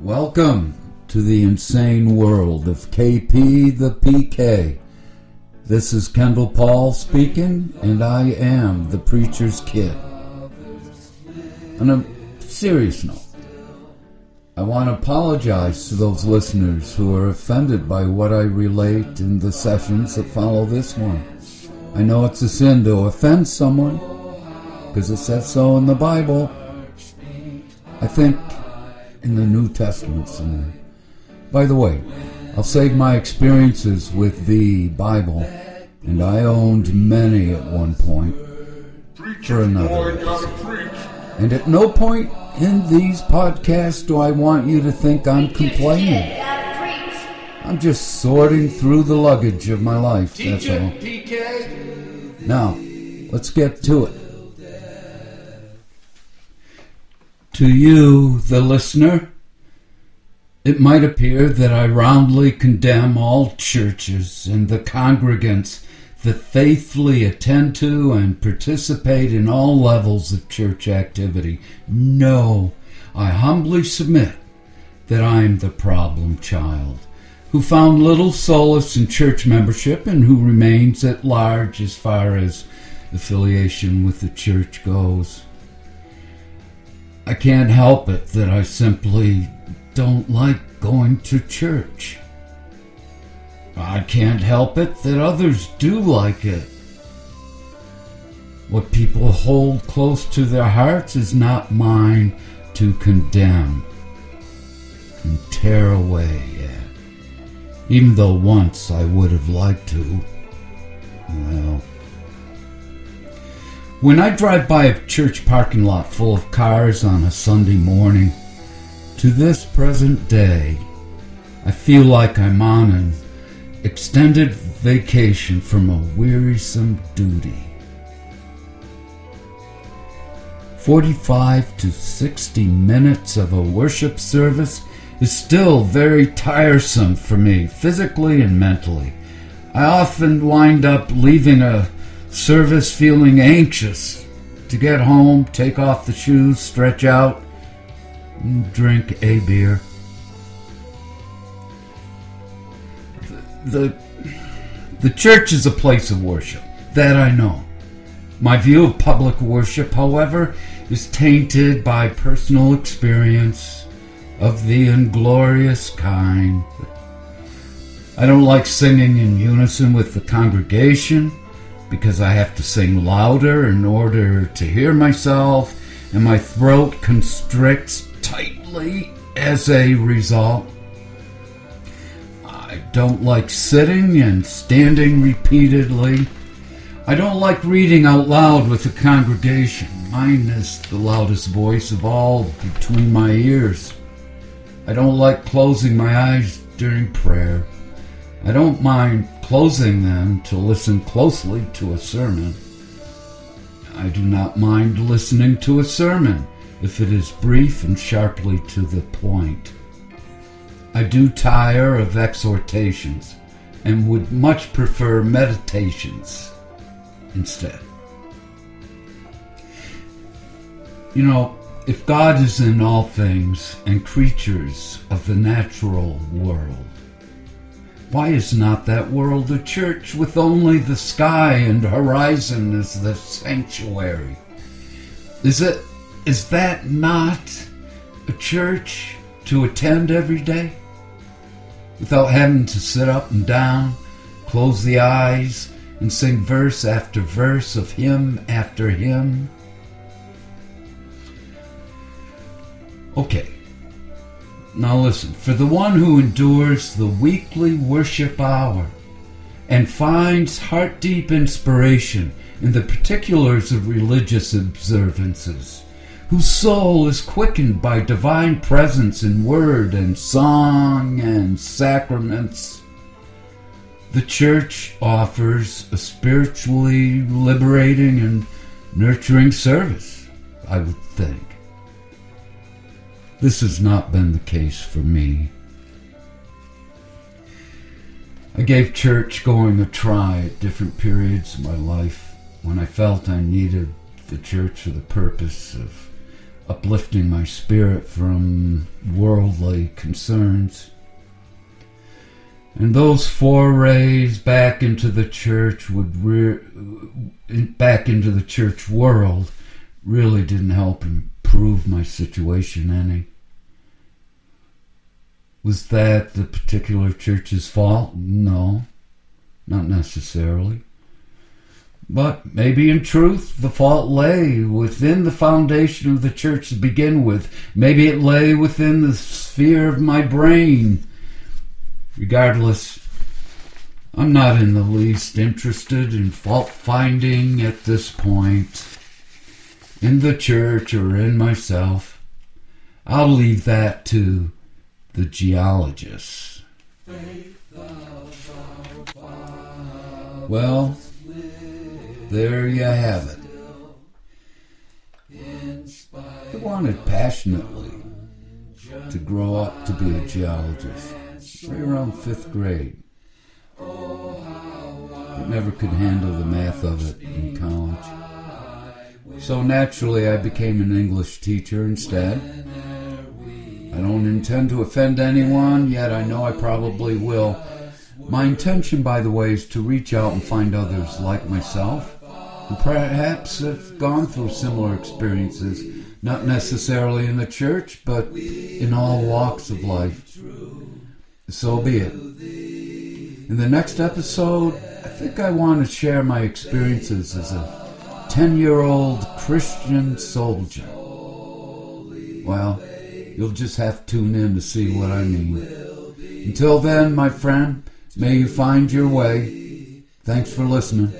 Welcome to the insane world of KP the PK. This is Kendall Paul speaking, and I am the preacher's kid. On a serious note, I want to apologize to those listeners who are offended by what I relate in the sessions that follow this one. I know it's a sin to offend someone because it says so in the Bible. I think in the New Testament somewhere. By the way, I'll save my experiences with the Bible, and I owned many at one point for another. And at no point in these podcasts do I want you to think I'm complaining. I'm just sorting through the luggage of my life, that's all. Now, let's get to it. To you, the listener, it might appear that I roundly condemn all churches and the congregants that faithfully attend to and participate in all levels of church activity. No, I humbly submit that I am the problem child who found little solace in church membership and who remains at large as far as affiliation with the church goes. I can't help it that I simply don't like going to church. I can't help it that others do like it. What people hold close to their hearts is not mine to condemn and tear away at. Even though once I would have liked to. Well, when I drive by a church parking lot full of cars on a Sunday morning, to this present day, I feel like I'm on an extended vacation from a wearisome duty. 45 to 60 minutes of a worship service is still very tiresome for me, physically and mentally. I often wind up leaving a service feeling anxious to get home, take off the shoes, stretch out, and drink a beer. The, the, the church is a place of worship, that I know. My view of public worship, however, is tainted by personal experience of the inglorious kind. I don't like singing in unison with the congregation because I have to sing louder in order to hear myself, and my throat constricts tightly as a result. I don't like sitting and standing repeatedly. I don't like reading out loud with the congregation. Mine is the loudest voice of all between my ears. I don't like closing my eyes during prayer. I don't mind closing them to listen closely to a sermon. I do not mind listening to a sermon if it is brief and sharply to the point. I do tire of exhortations and would much prefer meditations instead. You know, if God is in all things and creatures of the natural world, why is not that world a church with only the sky and horizon as the sanctuary? Is it is that not a church to attend every day? Without having to sit up and down, close the eyes, and sing verse after verse of hymn after hymn? Okay, now listen, for the one who endures the weekly worship hour and finds heart deep inspiration in the particulars of religious observances, whose soul is quickened by divine presence in word and song and sacraments, the church offers a spiritually liberating and nurturing service, I would think. This has not been the case for me. I gave church going a try at different periods of my life when I felt I needed the church for the purpose of uplifting my spirit from worldly concerns. And those forays back into the church would re- back into the church world really didn't help improve my situation any. Was that the particular church's fault? No, not necessarily. But maybe in truth the fault lay within the foundation of the church to begin with. Maybe it lay within the sphere of my brain. Regardless, I'm not in the least interested in fault finding at this point, in the church or in myself. I'll leave that to the geologists. Well, there you have it. I wanted passionately to grow up to be a geologist, right around fifth grade. But never could handle the math of it in college. So naturally, I became an English teacher instead. I don't intend to offend anyone, yet I know I probably will. My intention, by the way, is to reach out and find others like myself who perhaps have gone through similar experiences, not necessarily in the church, but in all walks of life. So be it. In the next episode, I think I want to share my experiences as a 10 year old Christian soldier. Well, you'll just have to tune in to see what I mean. Until then, my friend, may you find your way. Thanks for listening.